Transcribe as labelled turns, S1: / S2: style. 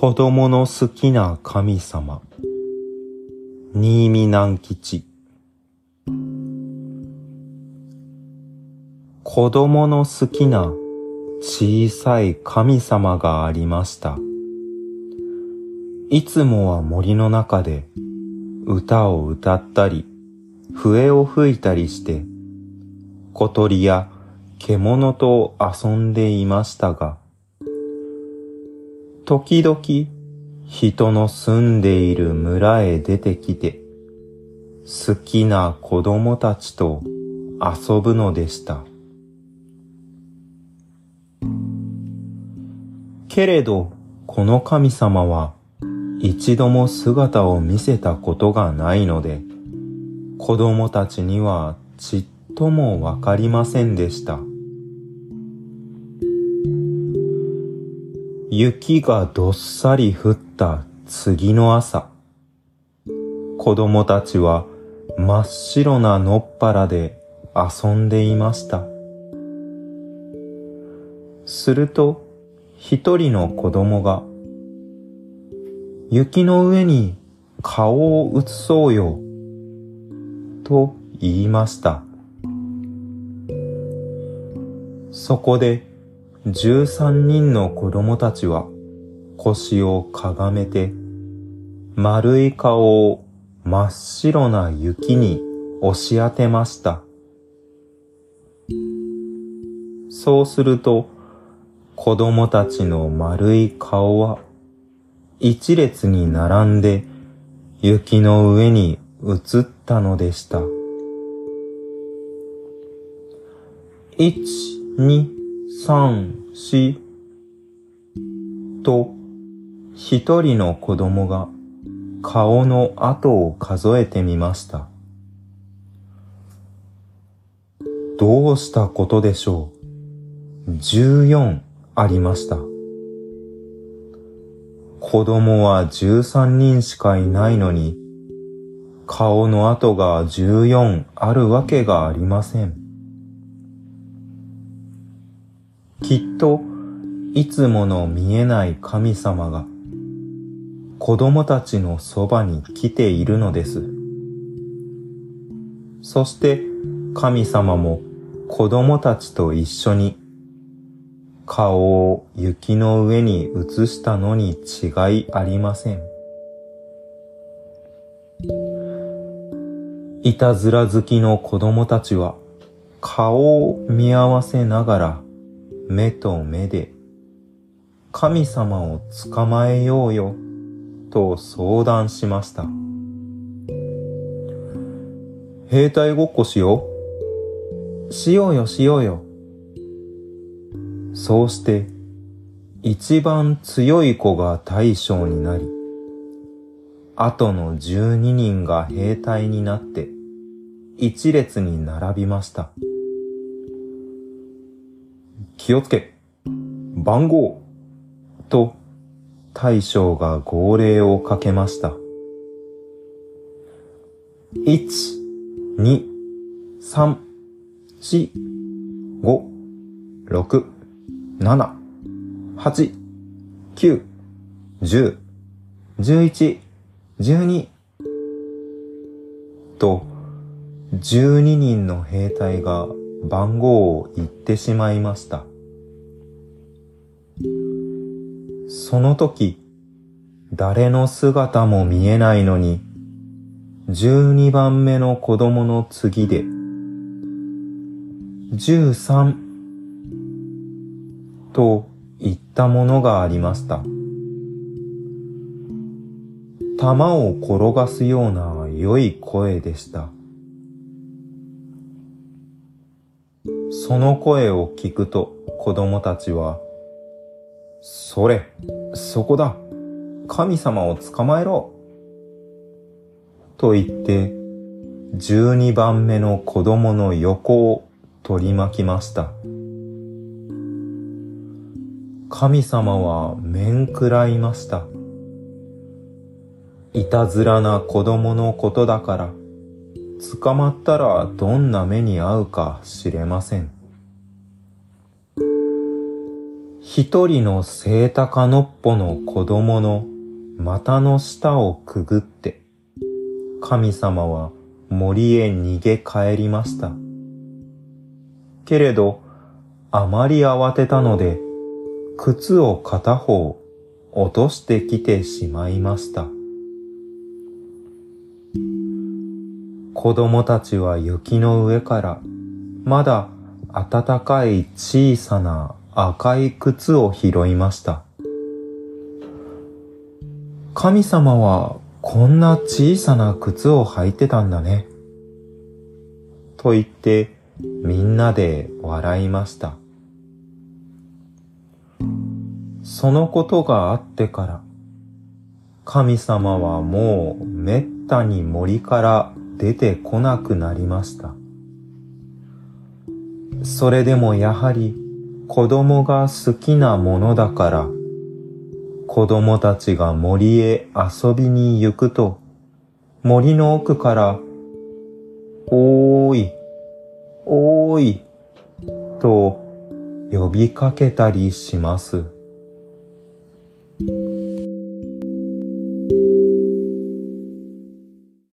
S1: 子供の好きな神様新見南吉子供の好きな小さい神様がありました。いつもは森の中で歌を歌ったり、笛を吹いたりして、小鳥や獣と遊んでいましたが、時々人の住んでいる村へ出てきて、好きな子供たちと遊ぶのでした。けれど、この神様は一度も姿を見せたことがないので、子供たちにはちっともわかりませんでした。雪がどっさり降った次の朝、子供たちは真っ白な野っ原で遊んでいました。すると、一人の子供が、雪の上に顔を写そうよ、と言いました。そこで十三人の子供たちは腰をかがめて丸い顔を真っ白な雪に押し当てました。そうすると子供たちの丸い顔は一列に並んで雪の上に映ったのでした。一、二、三、四と一人の子供が顔の跡を数えてみました。どうしたことでしょう。十四ありました。子供は十三人しかいないのに、顔の跡が十四あるわけがありません。きっと、いつもの見えない神様が、子供たちのそばに来ているのです。そして神様も子供たちと一緒に顔を雪の上に移したのに違いありません。いたずら好きの子供たちは顔を見合わせながら目と目で神様を捕まえようよと相談しました。兵隊ごっこしよう。しようよしようよ。そうして一番強い子が大将になり、後の十二人が兵隊になって一列に並びました。気をつけ番号と大将が号令をかけました。一、二、三、四、五、六、七、八、九、十、十一、十二と、十二人の兵隊が番号を言ってしまいました。その時、誰の姿も見えないのに、十二番目の子供の次で、十三と言ったものがありました。玉を転がすような良い声でした。その声を聞くと子供たちは、それ、そこだ、神様を捕まえろ。と言って、十二番目の子供の横を取り巻きました。神様は面食らいました。いたずらな子供のことだから、捕まったらどんな目に遭うか知れません。一人のセイタカノッポの子供の股の下をくぐって、神様は森へ逃げ帰りました。けれど、あまり慌てたので、靴を片方落としてきてしまいました。子供たちは雪の上からまだ暖かい小さな赤い靴を拾いました。神様はこんな小さな靴を履いてたんだね。と言ってみんなで笑いました。そのことがあってから、神様はもうめったに森から出てこなくなりました。それでもやはり子供が好きなものだから、子供たちが森へ遊びに行くと、森の奥から、おーい、おーい、と呼びかけたりします。